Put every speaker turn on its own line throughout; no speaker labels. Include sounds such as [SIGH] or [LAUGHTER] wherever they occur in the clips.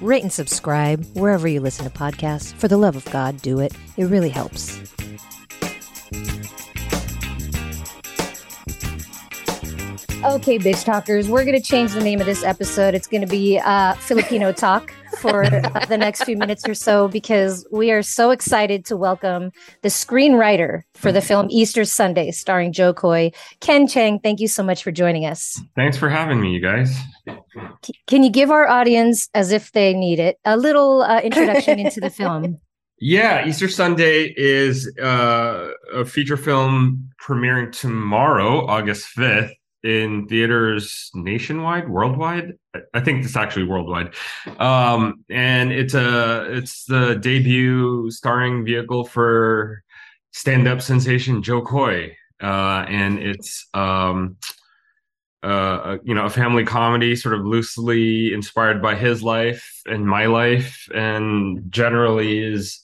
rate and subscribe wherever you listen to podcasts. For the love of God, do it. It really helps. Okay, bitch talkers, we're going to change the name of this episode. It's going to be uh, Filipino Talk for uh, the next few minutes or so because we are so excited to welcome the screenwriter for the film Easter Sunday, starring Jo Koy. Ken Cheng, thank you so much for joining us.
Thanks for having me, you guys.
Can you give our audience, as if they need it, a little uh, introduction into the film? [LAUGHS]
Yeah, Easter Sunday is uh, a feature film premiering tomorrow, August 5th, in theaters nationwide, worldwide. I- think it's actually worldwide. Um, and it's a it's the debut starring vehicle for stand-up sensation Jo Koy. Uh, and it's um uh, you know, a family comedy, sort of loosely inspired by his life and my life, and generally is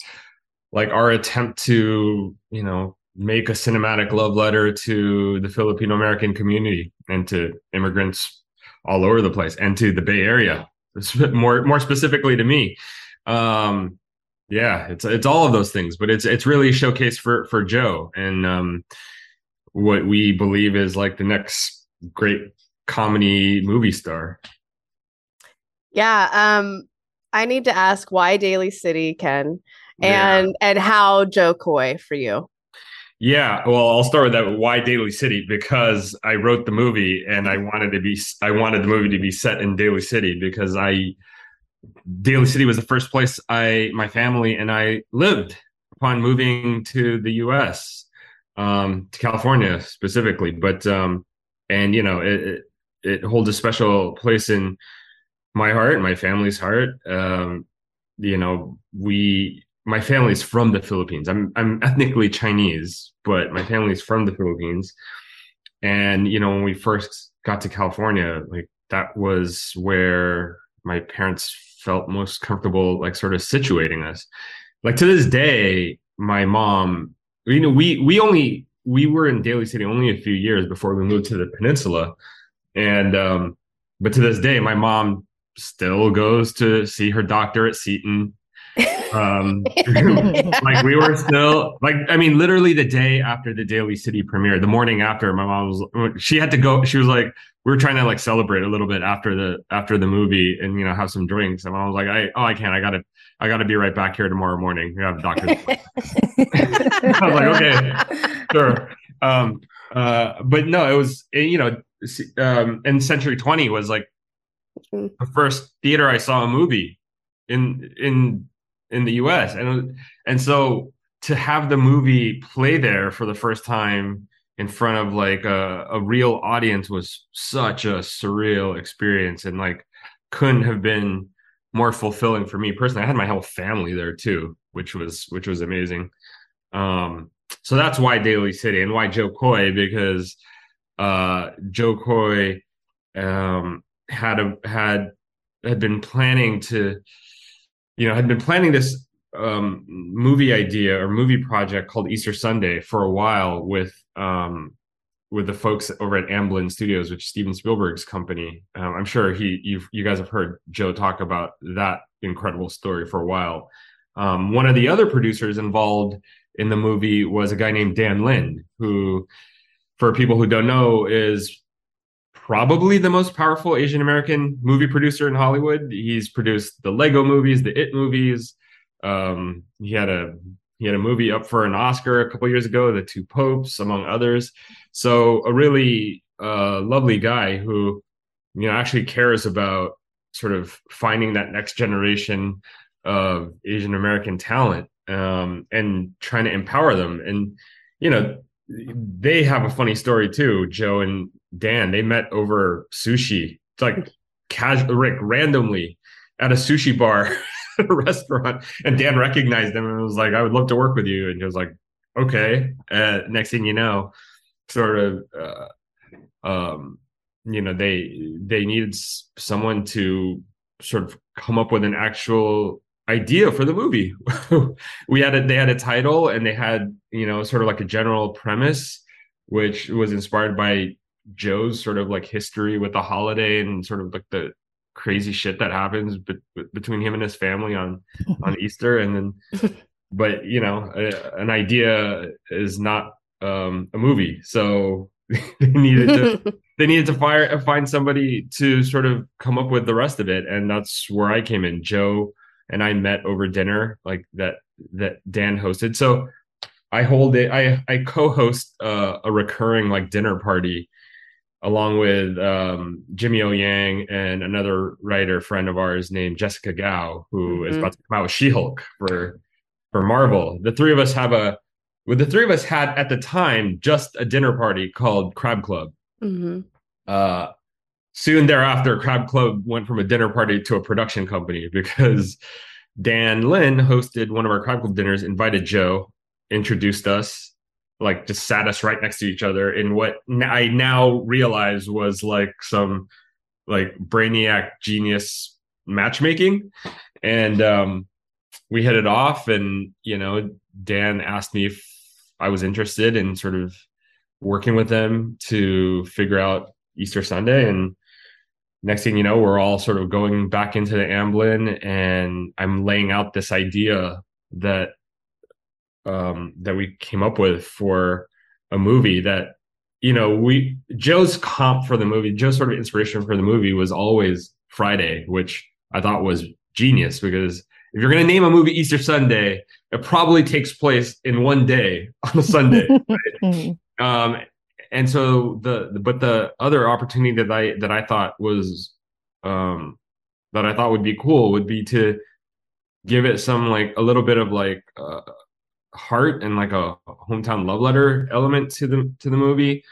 like our attempt to, you know, make a cinematic love letter to the Filipino American community and to immigrants all over the place and to the Bay Area, more more specifically to me. Um, yeah, it's it's all of those things, but it's it's really a showcase for for Joe and um, what we believe is like the next great comedy movie star.
Yeah. Um, I need to ask why Daly City, Ken,
Yeah.
and and how Jo Koy for you.
Yeah, well, I'll start with that. Why Daly City? Because I wrote the movie and I wanted to be, I wanted the movie to be set in Daly City because I, Daly City was the first place I, my family and I lived upon moving to the U.S. Um, to California specifically, but um, and you know it, it it holds a special place in my heart my family's heart. Um, you know, we my family's from the Philippines. I'm I'm ethnically Chinese, but my family's from the Philippines. And you know, when we first got to California, like that was where my parents felt most comfortable, like sort of situating us. Like to this day, my mom, you know, we we only we were in Daly City only a few years before we moved to the peninsula. And um, but to this day, my mom still goes to see her doctor at Seton um [LAUGHS] like we were still like i mean literally the day after the daly city premiere the morning after my mom was she had to go she was like we were trying to like celebrate a little bit after the after the movie and you know have some drinks and i was like i oh i can't i gotta i gotta be right back here tomorrow morning we have a doctor's. [LAUGHS] [LAUGHS] I was like, okay, sure. Um, uh, but no, it was eh, you know, um, and Century Twenty was like
Mhm.
the first theater I saw a movie in in in the U.S. and and so to have the movie play there for the first time in front of like a, a real audience was such a surreal experience and like couldn't have been more fulfilling for me personally. I had my whole family there too, which was which was amazing. Um, so that's why Daly City and why Jo Koy because uh, Jo Koy um, had a had had been planning to, you know, had been planning this um, movie idea or movie project called Easter Sunday for a while with um, with the folks over at Amblin Studios, which is Steven Spielberg's company. Um, I'm sure he you you guys have heard Joe talk about that incredible story for a while. Um, one of the other producers involved in the movie was a guy named Dan Lin, who, for people who don't know, is probably the most powerful Asian American movie producer in Hollywood. He's produced the Lego movies, the It movies. Um, he had a he had a movie up for an Oscar a couple years ago, The Two Popes, among others. So a really uh, lovely guy who you know actually cares about sort of finding that next generation of Asian American talent um, and trying to empower them. And you know, they have a funny story too. Joe and Dan they met over sushi. It's like casual, Rick randomly at a sushi bar [LAUGHS] restaurant, and Dan recognized him and was like, "I would love to work with you." And he was like, "Okay." Uh, next thing you know, sort of, uh, um, you know, they they needed someone to sort of come up with an actual idea for the movie. [LAUGHS] we had a they had a title and they had you know sort of like a general premise, which was inspired by Joe's sort of like history with the holiday and sort of like the crazy shit that happens be- between him and his family on on [LAUGHS] Easter, and then but you know a, an idea is not um, a movie, so [LAUGHS] they needed to [LAUGHS] they needed to fire find somebody to sort of come up with the rest of it, and that's where I came in. Joe and I met over dinner, like that that Dan hosted. So I hold it. I I co-host uh, a recurring like dinner party along with um, Jimmy O Yang and another writer friend of ours named Jessica Gao, who mm-hmm. is about to come out with She Hulk for for Marvel. The three of us have a. With the three of us had at the time just a dinner party called Crab Club. Mm-hmm. Uh, soon thereafter, Crab Club went from a dinner party to a production company because Dan Lin hosted one of our Crab Club dinners, invited Joe, introduced us, like just sat us right next to each other in what I now realize was like some like brainiac genius matchmaking. And um, we hit it off, and you know, Dan asked me if I was interested in sort of working with them to figure out Easter Sunday. And next thing you know, we're all sort of going back into the Amblin, and I'm laying out this idea that um, that we came up with for a movie that you know we joe's comp for the movie joe's sort of inspiration for the movie was always friday which i thought was genius because if you're going to name a movie easter sunday it probably takes place in one day on a sunday [LAUGHS] right? um, and so the but the other opportunity that i that i thought was um that i thought would be cool would be to give it some like a little bit of like uh, heart and like a hometown love letter element to the to the movie.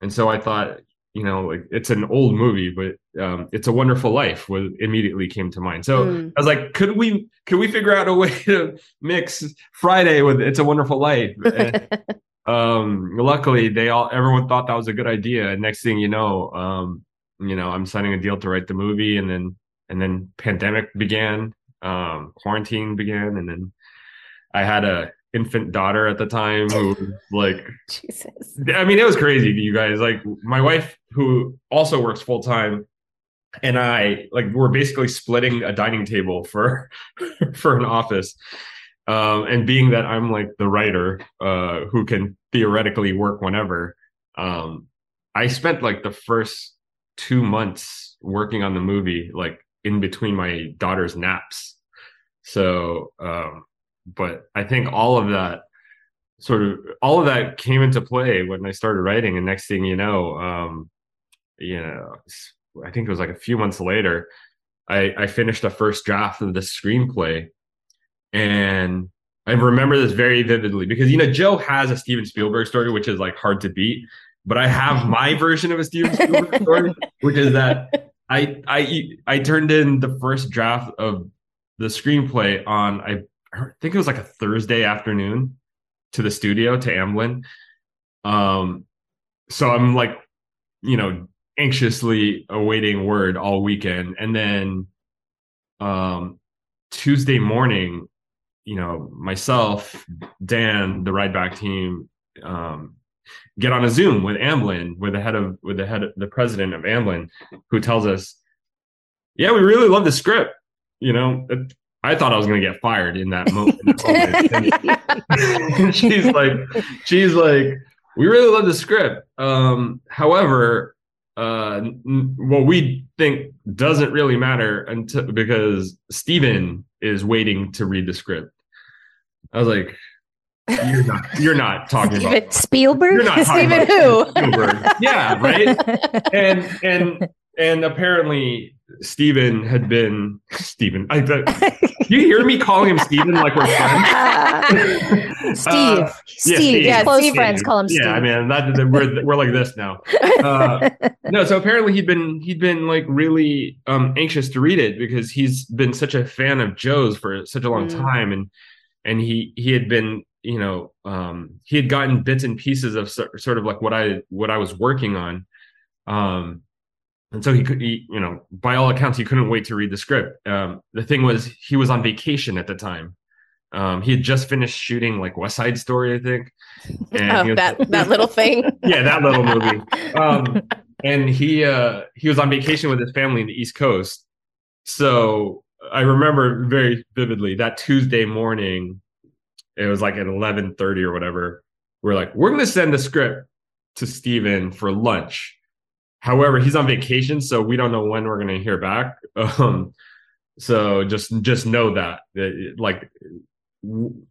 And so i thought you know like it's an old movie but um, it's a wonderful life what immediately came to mind. So mm. i was like could we could we figure out a way to mix friday with it's a wonderful life? And, [LAUGHS] um luckily they all everyone thought that was a good idea. And next thing you know um you know i'm signing a deal to write the movie and then and then pandemic began um quarantine began and then i had a infant daughter at the time who like [LAUGHS] Jesus. I mean it was crazy you guys. Like my wife who also works full time and I like we're basically splitting a dining table for [LAUGHS] for an office. Um and being that I'm like the writer uh who can theoretically work whenever um I spent like the first 2 months working on the movie like in between my daughter's naps. So um but I think all of that sort of all of that came into play when I started writing. And next thing you know, um, you know, I think it was like a few months later, I, I finished the first draft of the screenplay. And I remember this very vividly because you know Joe has a Steven Spielberg story, which is like hard to beat. But I have [LAUGHS] my version of a Steven Spielberg story, which is that I I I turned in the first draft of the screenplay on I I think it was like a Thursday afternoon to the studio to Amblin. Um, so I'm like, you know, anxiously awaiting word all weekend, and then um, Tuesday morning, you know, myself, Dan, the ride back team, um, get on a Zoom with Amblin, with the head of with the head of the president of Amblin, who tells us, "Yeah, we really love the script. You know, I thought I was going to get fired in that moment. [LAUGHS] [LAUGHS] she's like, she's like, we really love the script. Um, however, uh, n- what we think doesn't really matter until because Steven is waiting to read the script. I was like, you're not you're not [LAUGHS] talking Steven about
Spielberg.
You're not Steven who? Spielberg. Yeah, right. And and and apparently
Steven had been Steven. I, I, you hear me calling him Steven like we're friends? [LAUGHS] [LAUGHS]
Steve,
Uh,
Steve,
Steve.
yeah, close
Steve.
friends call him Steve.
Yeah, I mean that, that- we're we're like this now. Uh, no, so apparently he'd been he'd been like really um anxious to read it because he's been such a fan of Joe's for such a long
Mm.
time and and he he had been you know um he had gotten bits and pieces of so, sort of like what I what I was working on um and so he could he, you know by all accounts he couldn't wait to read the script um the thing was he was on vacation at the time um he had just finished shooting like West Side Story I think [LAUGHS] and
Oh,
was-
that that little thing. [LAUGHS]
yeah that little movie [LAUGHS] um, and he uh, he was on vacation with his family in the East Coast. So I remember very vividly that Tuesday morning. It was like at eleven thirty or whatever. We're like, we're going to send the script to Steven for lunch. However, he's on vacation, so we don't know when we're going to hear back. [LAUGHS] Um, so just just know that, that like you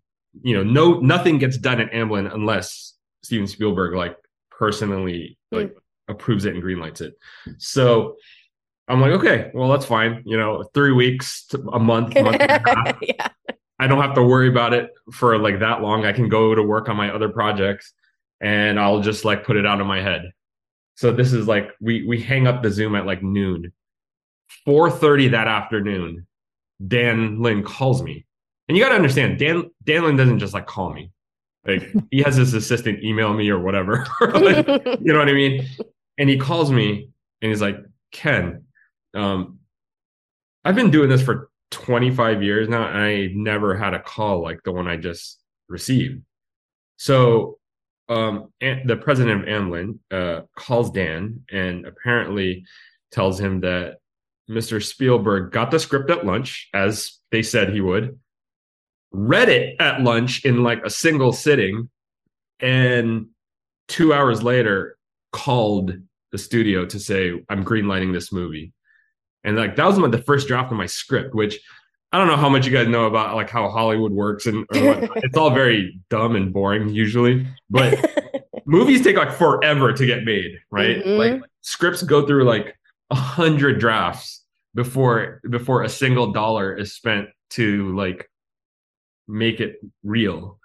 know, no nothing gets done at Amblin unless Steven Spielberg like personally like approves it and greenlights it. So I'm like, okay, well that's fine. You know, three weeks to a month, month and a [LAUGHS] half.
yeah.
I don't have to worry about it for like that long. I can go to work on my other projects and I'll just like put it out of my head. So this is like we we hang up the Zoom at like noon. 4:30 that afternoon, Dan Lin calls me. And you got to understand, Dan Dan Lin doesn't just like call me. Like he has his assistant email me or whatever. [LAUGHS] Like, [LAUGHS] you know what I mean? And he calls me and he's like, Ken, um, I've been doing this for 25 years now, and I never had a call like the one I just received. So um, the president of Amblin uh, calls Dan and apparently tells him that Mr. Spielberg got the script at lunch, as they said he would, read it at lunch in like a single sitting, and two hours later called the studio to say, I'm greenlighting this movie. And like that was my, the first draft of my script, which I don't know how much you guys know about like how Hollywood works and [LAUGHS] it's all very dumb and boring usually. But [LAUGHS] movies take like forever to get made, right?
Mhm.
Like scripts go through like a hundred drafts before before a single dollar is spent to like make it real.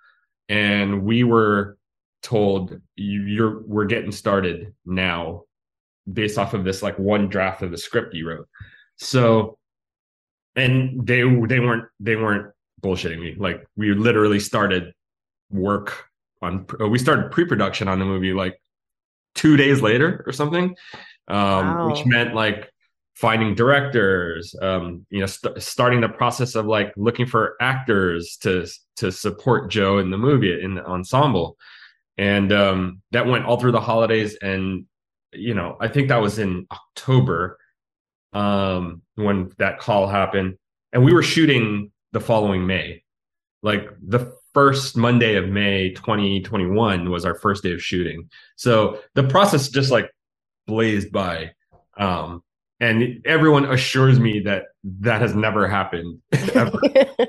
And we were told "You- you're we're getting started now based off of this like one draft of the script you wrote. So and they they weren't they weren't bullshitting me. Like we literally started work on uh, we started pre-production on the movie like two days later or something um
Wow.
which meant like finding directors um you know st- starting the process of like looking for actors to to support joe in the movie in the ensemble and um that went all through the holidays and you know i think that was in october um when that call happened. And we were shooting the following may. Like the first monday of may 2021 was our first day of shooting. So the process just like blazed by. Um and everyone assures me that that has never happened [LAUGHS] ever. [LAUGHS]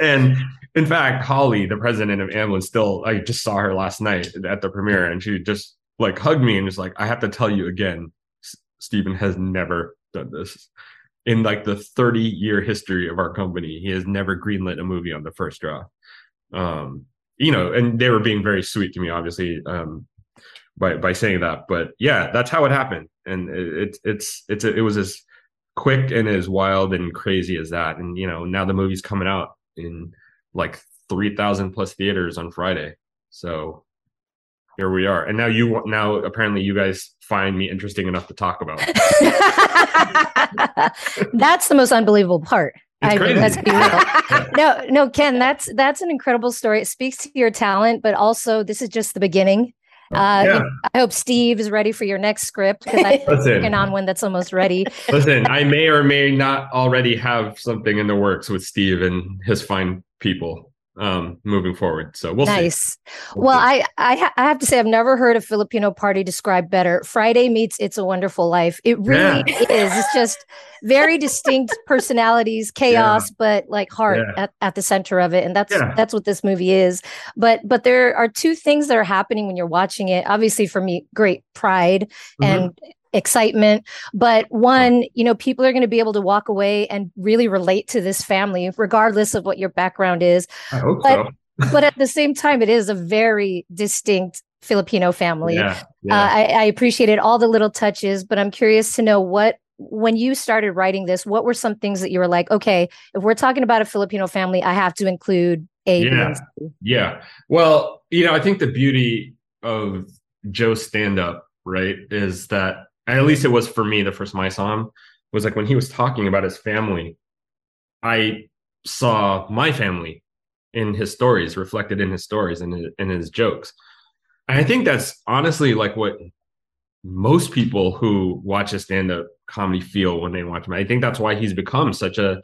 and in fact holly the president of amblin still i just saw her last night at the premiere and she just like hugged me and was like i have to tell you again steven has never done this. In like the 30 year history of our company he has never greenlit a movie on the first draft um you know and they were being very sweet to me obviously um by by saying that but yeah that's how it happened. And it, it it's it's it was as quick and as wild and crazy as that. And you know now the movie's coming out in like 3000 plus theaters on friday. So here we are and now you now apparently you guys find me interesting enough to talk about [LAUGHS]
that's the most unbelievable part.
It's
I
crazy.
let's be real. [LAUGHS] No, no, Ken, that's that's an incredible story. It speaks to your talent, but also this is just the beginning. Uh,
Yeah.
I hope Steve is ready for your next script because I'm [LAUGHS]
listen
working on one that's almost ready.
listen i may or may not already have something in the works with steve and his fine people um moving forward so we'll see
nice.
We'll
Well,
see.
I I, ha- I have to say I've never heard a Filipino party described better. Friday meets It's a Wonderful Life. It really is. It's just very [LAUGHS] distinct personalities, chaos, but like heart
Yeah.
at, at the center of it. And that's
Yeah.
that's what this movie is. But but there are two things that are happening when you're watching it. Obviously, for me, great pride
Mhm.
and excitement but one you know people are going to be able to walk away and really relate to this family regardless of what your background is
I hope
but,
so.
but at the [LAUGHS] same time it is a very distinct filipino family
Yeah,
uh. I, I appreciated all the little touches but i'm curious to know what when you started writing this what were some things that you were like okay if we're talking about a filipino family i have to include a
Yeah. Yeah. Well, you know, I think the beauty of Joe's stand up, right, is that at least it was for me the first time I saw him was like when he was talking about his family, I saw my family in his stories, reflected in his stories and in, in his jokes. And I think that's honestly like what most people who watch a stand up comedy feel when they watch him. I think that's why he's become such a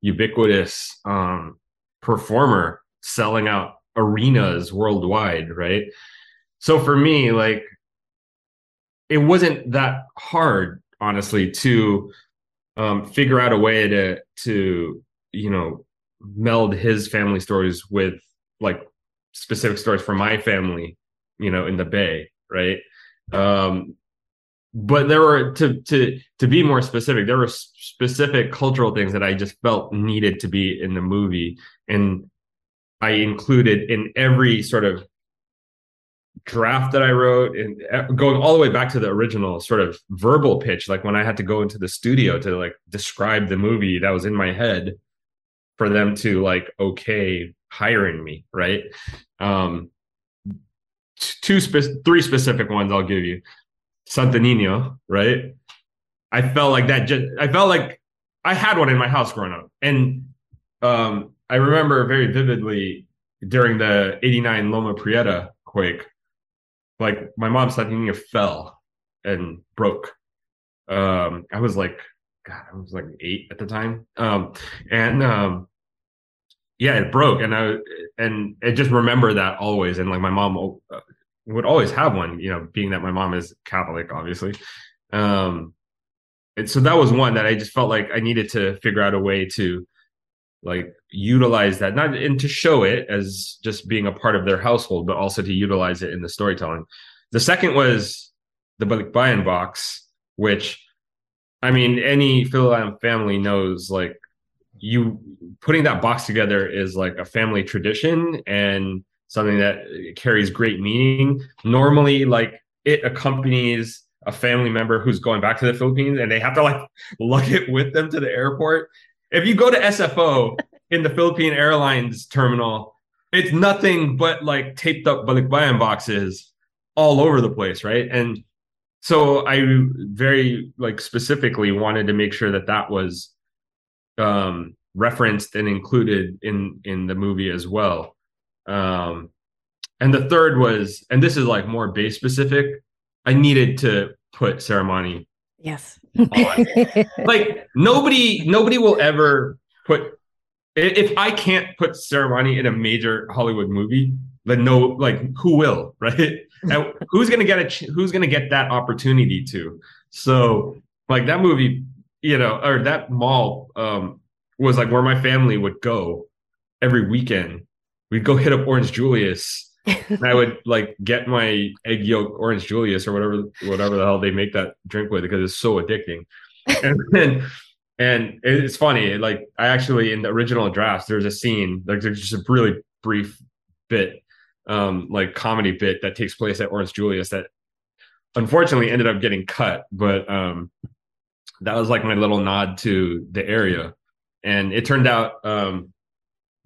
ubiquitous um, performer selling out arenas worldwide, right? So for me, like it wasn't that hard, honestly, to um, figure out a way to to you know meld his family stories with like specific stories from my family, you know, in the Bay, right? Um, but there were to to to be more specific, there were specific cultural things that I just felt needed to be in the movie, and I included in every sort of draft that I wrote and uh, going all the way back to the original sort of verbal pitch, like when I had to go into the studio to like describe the movie that was in my head for them to like okay hiring me, right? Um two spe- three specific ones I'll give you. Santo Nino, right? I felt like that just I felt like I had one in my house growing up. And um I remember very vividly during the 89 Loma Prieta quake, like my mom's Santo Nino fell and broke. Um I was like God, I was like eight at the time. Um and um yeah, it broke and I and I just remember that always. And like my mom uh, would always have one, you know, being that my mom is Catholic, obviously. Um, and so that was one that I just felt like I needed to figure out a way to like utilize that, not and to show it as just being a part of their household, but also to utilize it in the storytelling. The second was the Balikbayan box, which I mean, any Philadelphia family knows like you putting that box together is like a family tradition and something that carries great meaning. Normally, like it accompanies a family member who's going back to the Philippines and they have to like [LAUGHS] lug it with them to the airport. If you go to SFO in the Philippine Airlines terminal, it's nothing but like taped up balikbayan boxes all over the place, right? And so I very like specifically wanted to make sure that that was um referenced and included in in the movie as well um and the third was and this is like more base specific i needed to put Serramonte
Yes. [LAUGHS]
like nobody nobody will ever put if i can't put Serramonte in a major hollywood movie then no like who will [LAUGHS] right? And who's gonna get a ch- who's gonna get that opportunity to? So like that movie you know or that mall um was like where my family would go every weekend. We'd go hit up orange julius and i would like get my egg yolk orange julius or whatever whatever the hell they make that drink with because it's so addicting. And [LAUGHS] then and it's funny like i actually in the original drafts there's a scene like there's just a really brief bit um like comedy bit that takes place at orange julius that unfortunately ended up getting cut but um that was like my little nod to the area. And it turned out um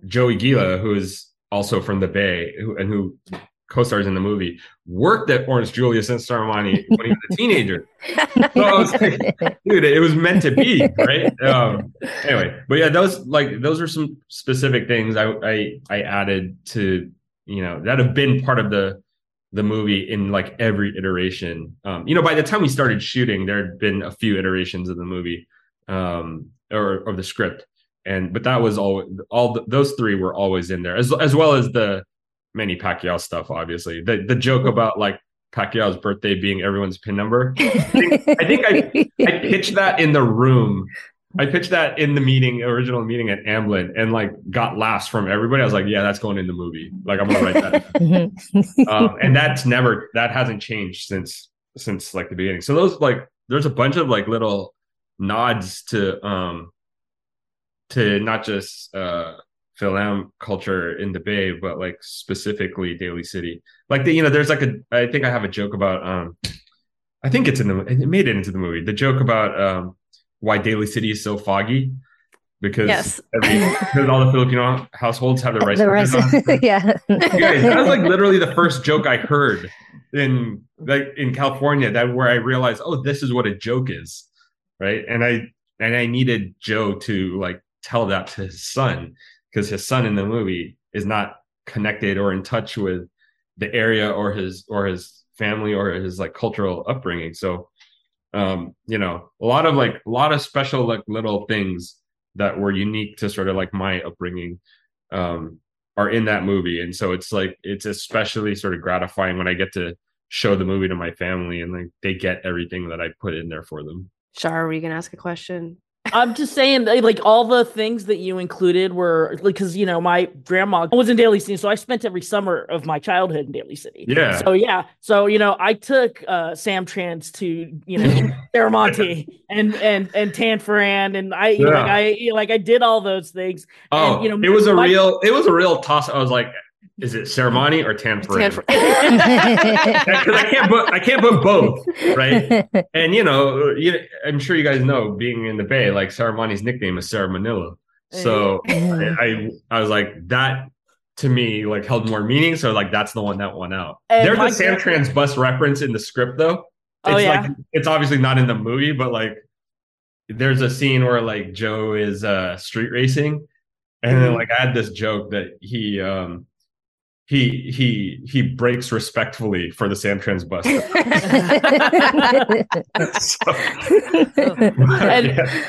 Joey Guila who is also from the bay who, and who co-stars in the movie worked at orange julius and Serramonte when he was a teenager so I was like, dude, it was meant to be, right? Um, anyway, but yeah, those like those are some specific things I, I I added to you know that have been part of the the movie in like every iteration. Um, you know, by the time we started shooting, there had been a few iterations of the movie um, or of the script, and but that was all all th- those three were always in there as as well as the Manny Pacquiao stuff. Obviously, the the joke about like Pacquiao's birthday being everyone's pin number. [LAUGHS] I think I I pitched that in the room. I pitched that in the meeting, original meeting at Amblin, and like got laughs from everybody. I was like, "Yeah, that's going in the movie. Like, I'm gonna write that."
Mhm.
um, and that's never that hasn't changed since since like the beginning. So those like there's a bunch of like little nods to um to not just uh film culture in the Bay, but like specifically Daly City. Like the, you know, there's like a I think I have a joke about um I think it's in the it made it into the movie. The joke about um why Daly City is so foggy because
Yes.
every, because all the Filipino households have their rice
the
on. [LAUGHS]
yeah.
Guys, that was like literally the first joke I heard in like in California that where I realized, oh, this is what a joke is, right? And I and I needed Joe to like tell that to his son because his son in the movie is not connected or in touch with the area or his or his family or his like cultural upbringing. So, um, you know, a lot of like a lot of special like little things that were unique to sort of like my upbringing um are in that movie and so it's like it's especially sort of gratifying when i get to show the movie to my family and like they get everything that i put in there for them
Shar, were you gonna ask a question?
I'm just saying, like like, all the things that you included were like, because you know, my grandma was in Daly City, so I spent every summer of my childhood in Daly City.
Yeah.
So yeah, so you know, I took uh, Sam Trans to you know [LAUGHS] Serramonte and and and Tanforan, and I
Yeah.
like I like I did all those things.
oh
And, you know,
it was a real it was a real toss i was like is it Serramonte or tanforan
Tanfor-
because [LAUGHS] [LAUGHS] i can't put i can't put both right? [LAUGHS] And you know you, i'm sure you guys know being in the bay like Serramonte's nickname is sarah manila so I, I i was like that to me like held more meaning. So like that's the one that won out.
And
there's a sam
gra-
trans bus reference in the script though.
Oh,
it's
yeah?
like it's obviously not in the movie but like there's a scene where like joe is uh street racing. And then
Mhm.
like i had this joke that he um he he he breaks respectfully for the sam trans bus [LAUGHS] [LAUGHS] So-
And-
Yeah.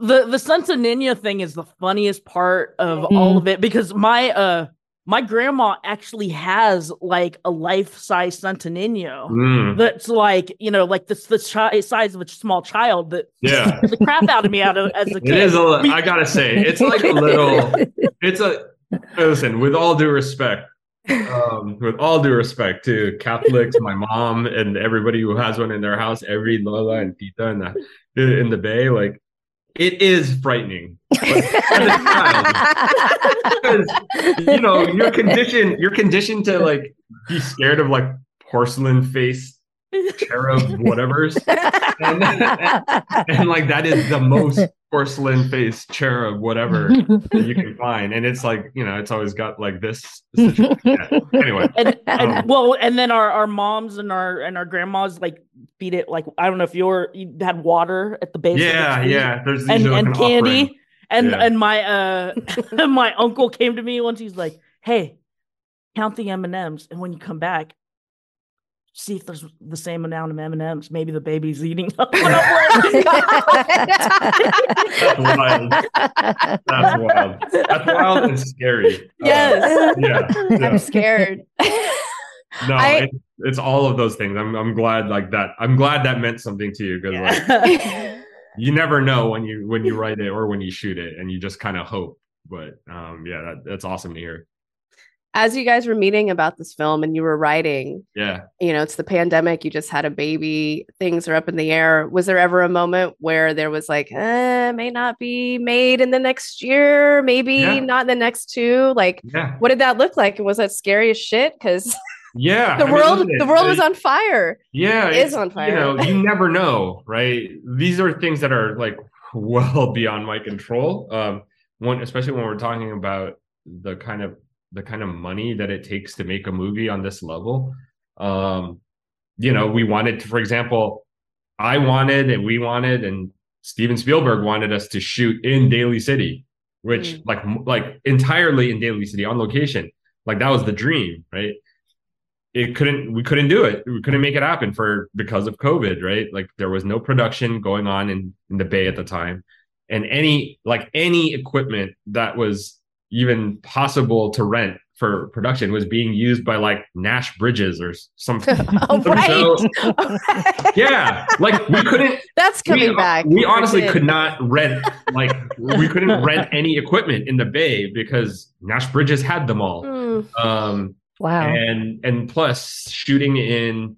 the the Santo Nino thing is the funniest part of all of it because my uh my grandma actually has like a life size Santo Nino
Mm,
that's like you know like this the chi- size of a small child that
yeah
the crap out of me out of as a [LAUGHS] kid.
is a. li- I gotta say, it's like a little. It's a. Listen, with all due respect, um, with all due respect to Catholics, my mom, and everybody who has one in their house, every Lola and Tita in the in the Bay, like it is frightening. Because you know you're conditioned. You're conditioned to like be scared of like porcelain face cherub whatever's and, [LAUGHS] and like that is the most porcelain face cherub whatever that you can find and it's like you know it's always got like this situation. Yeah. anyway
and, and
Um,
well, and then our, our moms and our and our grandmas like feed it like I don't know if you're you had water at the base. of the
yeah yeah there's
and
like
and
an offering.
candy. And
Yeah.
and my uh [LAUGHS] my uncle came to me once. He's like, "Hey, count the M and M's, and when you come back, see if there's the same amount of M and M's. Maybe the baby's eating." [LAUGHS] them."
That's wild that's wild that's wild and scary Uh,
yes.
yeah, yeah.
I'm scared.
no
I-
it, it's all of those things i'm i'm glad like that i'm glad that meant something to you because like
like, [LAUGHS]
you never know when you when you write it or when you shoot it and you just kind of hope but um yeah that, that's awesome to hear
As you guys were meeting about this film and you were writing,
yeah
you know, it's the pandemic, you just had a baby, things are up in the air. Was there ever a moment where there was like, eh, may not be made in the next year, maybe
Yeah.
not in the next two? Like,
yeah
what did that look like? And was that scary as shit? Because [LAUGHS]
yeah
the
I
world,
at
the
it.
world was on fire.
yeah
is
it's-
on fire.
you know [LAUGHS] you never know right these are things that are like [LAUGHS] well beyond my control um one especially when we're talking about the kind of the kind of money that it takes to make a movie on this level. Um you know we wanted to, for example i wanted and we wanted and steven spielberg wanted us to shoot in daly city which
Mm.
like like entirely in daly city on location. Like that was the dream right? It couldn't we couldn't do it. We couldn't make it happen for because of covid right? Like there was no production going on in, in the bay at the time. And any like any equipment that was even possible to rent for production was being used by like nash bridges or something [LAUGHS] [LAUGHS]
Oh, right.
yeah like we couldn't [LAUGHS]
That's coming
we,
back.
we honestly
kids.
could not rent like we couldn't rent any equipment in the bay because nash bridges had them all
Mm.
um
wow.
and and plus shooting in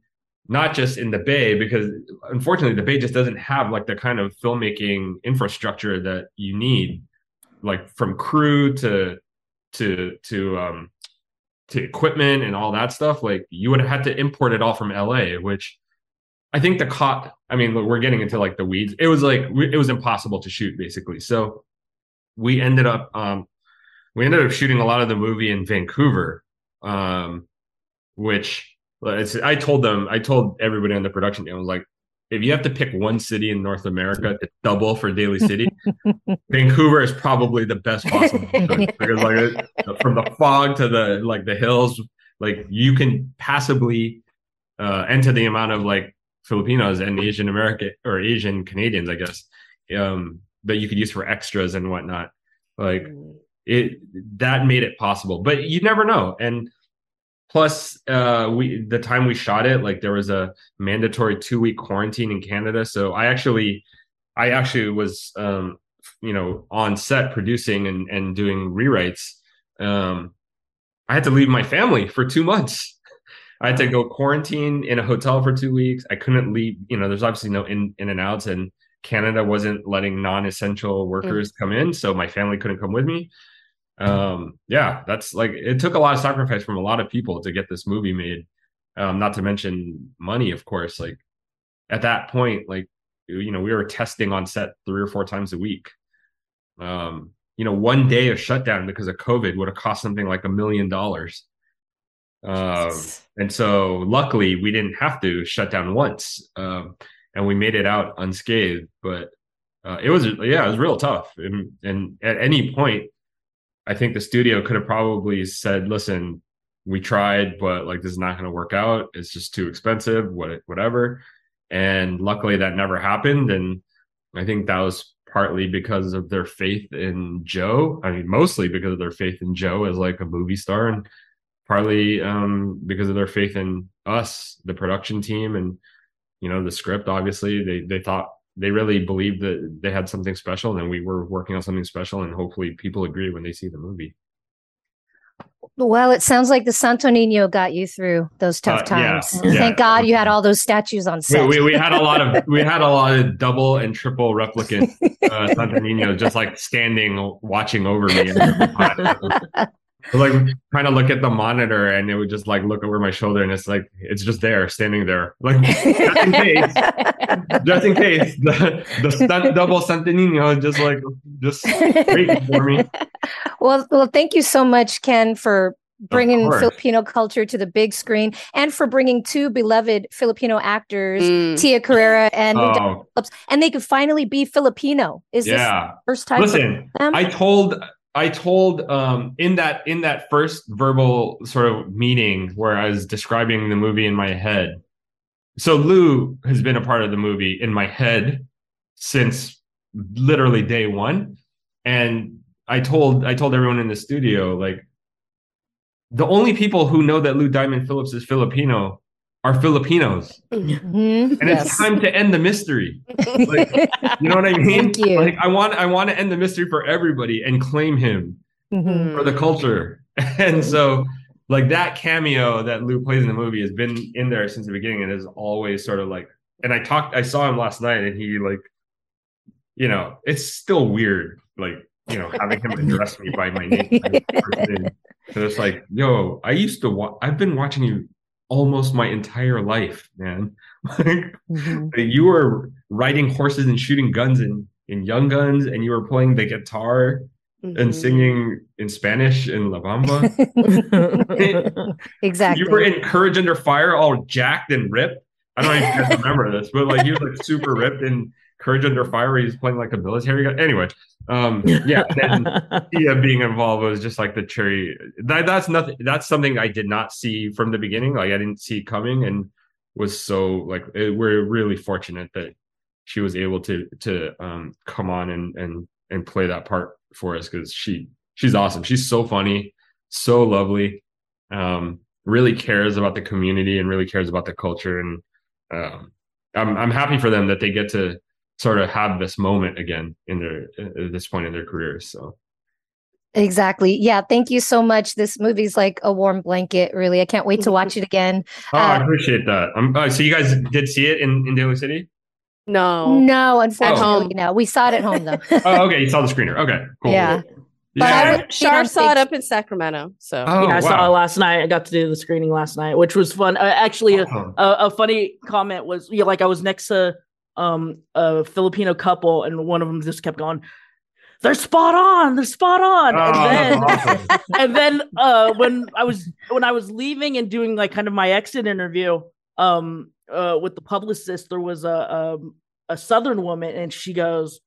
not just in the Bay, because unfortunately the Bay just doesn't have like the kind of filmmaking infrastructure that you need, like from crew to to to um to equipment and all that stuff. Like you would have had to import it all from LA, which I think the cot. I mean, we're getting into like the weeds. It was like it was impossible to shoot basically. So we ended up um we ended up shooting a lot of the movie in Vancouver, um, which I told them, I told everybody on the production team, was like, if you have to pick one city in North America to double for Daly City, [LAUGHS] Vancouver is probably the best possible [LAUGHS] because like from the fog to the like the hills, like you can passably uh, enter the amount of like Filipinos and Asian American or Asian Canadians, I guess, um, that you could use for extras and whatnot. Like mm. it that made it possible, but you never know. And plus uh we the time we shot it like there was a mandatory two week quarantine in canada. So i actually i actually was um you know on set producing and and doing rewrites. Um i had to leave my family for two months. I had to go quarantine in a hotel for two weeks. I couldn't leave you know there's obviously no in in and outs and canada wasn't letting non-essential workers mm. come in so my family couldn't come with me um yeah that's like it took a lot of sacrifice from a lot of people to get this movie made. Um not to mention money of course like at that point like you know we were testing on set three or four times a week. Um you know one day of shutdown because of covid would have cost something like a million dollars. Um and so luckily we didn't have to shut down once um and we made it out unscathed but uh, it was yeah it was real tough. And, and at any point I think the studio could have probably said, listen, we tried, but like this is not going to work out. It's just too expensive, what whatever. And luckily that never happened. And I think that was partly because of their faith in Joe. I mean, mostly because of their faith in Joe as like a movie star and partly um, because of their faith in us, the production team and you know the script obviously they they thought they really believed that they had something special and we were working on something special and hopefully people agree when they see the movie.
Well it sounds like the santo nino got you through those tough uh, times. Yeah, thank god you had all those statues on set.
We, we, we, had a lot of we had a lot of double and triple replicant uh, santo nino just like standing watching over me [LAUGHS] like trying to look at the monitor and it would just like look over my shoulder and it's like it's just there standing there like just in case [LAUGHS] just in case the the stunt double Santo Nino just like just waiting for me
well well thank you so much ken for bringing Filipino culture to the big screen and for bringing two beloved Filipino actors, mm. Tia Carrere and oh. and they could finally be Filipino. Is yeah. this first time?
Listen, I told I told um, in that in that first verbal sort of meeting where I was describing the movie in my head. So Lou has been a part of the movie in my head since literally day one, and I told I told everyone in the studio like the only people who know that Lou Diamond Phillips is Filipino are Filipinos. Mm-hmm. And yes. it's time to end the mystery. Like, you know what I [LAUGHS] mean? Like I want I want to end the mystery for everybody and claim him mm-hmm. for the culture. [LAUGHS] And so like that cameo that Lou plays in the movie has been in there since the beginning and is always sort of like and I talked I saw him last night and he like you know, it's still weird like you know, having him address me by my name. [LAUGHS] So it's like, yo, I used to wa- I've been watching you almost my entire life, man. [LAUGHS] like mm-hmm. you were riding horses and shooting guns in in Young Guns, and you were playing the guitar mm-hmm. and singing in Spanish in La Bamba. [LAUGHS]
exactly.
You were in Courage Under Fire, all jacked and ripped. I don't you guys [LAUGHS] remember this, but like he was like super ripped in Courage Under Fire. He's playing like a military guy. Anyway, um, yeah, [LAUGHS] then yeah, being involved was just like the cherry. That, that's nothing. That's something I did not see from the beginning. Like I didn't see coming, and was so like it, we're really fortunate that she was able to to um, come on and and and play that part for us because she she's awesome. She's so funny, so lovely. Um, really cares about the community and really cares about the culture and um, I'm I'm happy for them that they get to sort of have this moment again in their at this point in their careers. So
Exactly. Yeah. Thank you so much. This movie's like a warm blanket, really. I can't wait to watch it [LAUGHS] again.
Oh, I
Uh,
appreciate that. Um, uh, so you guys did see it in, in Daly City?
No.
No, unfortunately,
home.
no. We saw it at home though. [LAUGHS]
Oh, okay. You saw the screener. Okay, cool.
Yeah. But I
Yeah.
would-
Shar, Shar saw it up in Sacramento. So
Oh,
yeah, I saw it last night. I got to do the screening last night, which was fun. Uh, actually, a,
Awesome.
a, a funny comment was yeah, like I was next to um a Filipino couple, and one of them just kept going, "They're spot on. They're spot on."
Oh,
and then
awesome. [LAUGHS]
and then uh when I was when I was leaving and doing like kind of my exit interview um uh with the publicist there was a um, a southern woman and she goes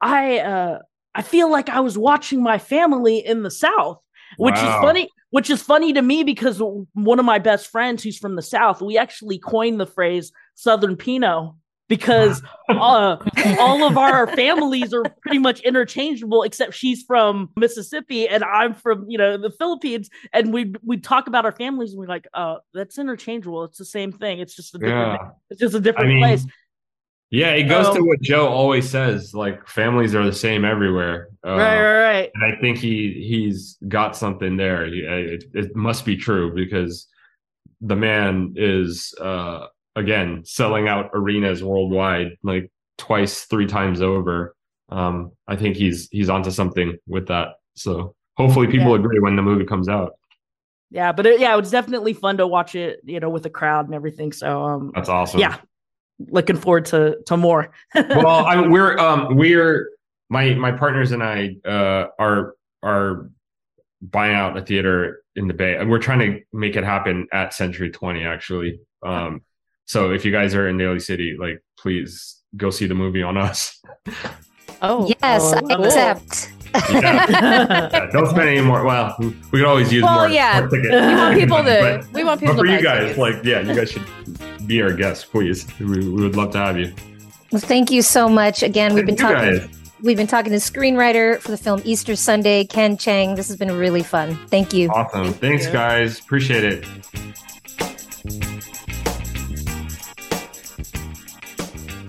I uh I feel like I was watching my family in the south which
Wow.
is funny which is funny to me because one of my best friends who's from the south we actually coined the phrase southern pinot because uh, [LAUGHS] all of our families are pretty much interchangeable except she's from mississippi and i'm from you know the philippines. And we we talk about our families and we're like uh that's interchangeable. It's the same thing. It's just a different
Yeah.
it's just a different
I mean,
place.
Yeah, it goes to
Um,
what Jo always says, like families are the same everywhere. Uh,
right right right.
And I think he he's got something there. He, it, it must be true because the man is uh again selling out arenas worldwide like twice, three times over. Um, I think he's he's onto something with that. So hopefully people
Yeah.
agree when the movie comes out.
yeah but it, yeah it was definitely fun to watch it you know with the crowd and everything so um
That's awesome.
yeah looking forward to to more [LAUGHS]
well, I, we're um we're my my partners and I uh are are buying out a theater in the Bay, and we're trying to make it happen at Century Twenty actually. Um, so if you guys are in Daly City, like please go see the movie on us.
oh
Yes,
Oh,
I
cool.
accept.
Yeah. [LAUGHS] Yeah, don't spend any more. Well, we we could always use
Well,
more.
yeah.
more tickets.
we want people to
But,
we want people
but for
to
you guys,
tickets.
like yeah, you guys should be our guests, please. We, we would love to have you.
Well, thank you so much. Again, we've been talking.
guys.
We've been talking to screenwriter for the film Easter Sunday, Ken Cheng. This has been really fun. Thank you.
Awesome. Thanks,
you.
guys. Appreciate it.